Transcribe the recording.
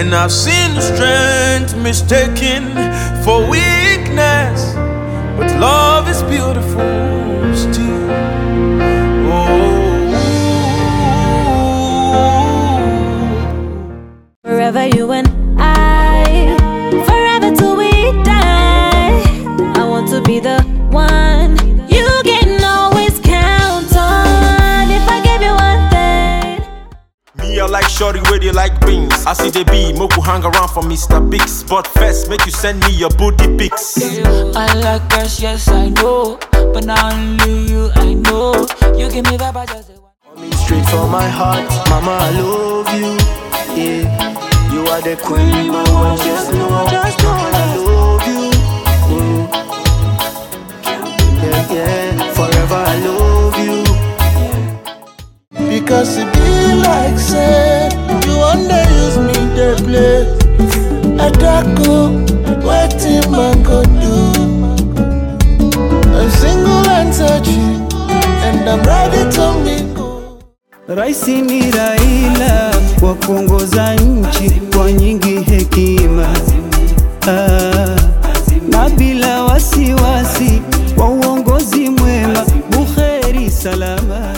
And I've seen strength mistaken for weakness. Thing. I like shorty where they like beans. I see they be, Moku hang around for Mr. Biggs. But first, make you send me your booty pics. I like girls, yes I know, but not only you I know. You give me vibe, I just say one. Coming straight from my heart, Mama, I love you. Yeah, you are the queen, Mama. Just know, just know I love you. Mm. Yeah, yeah, forever I love you. Because it be like say one day use me dey play. Adaku wetin man go do? I'm single and searching and i'm ready to mingle raisi ni raila kwa kuongoza nchi kwa nyingi hekima. Ah, na bila wasiwasi kwa uongozi mwema bukheri salama.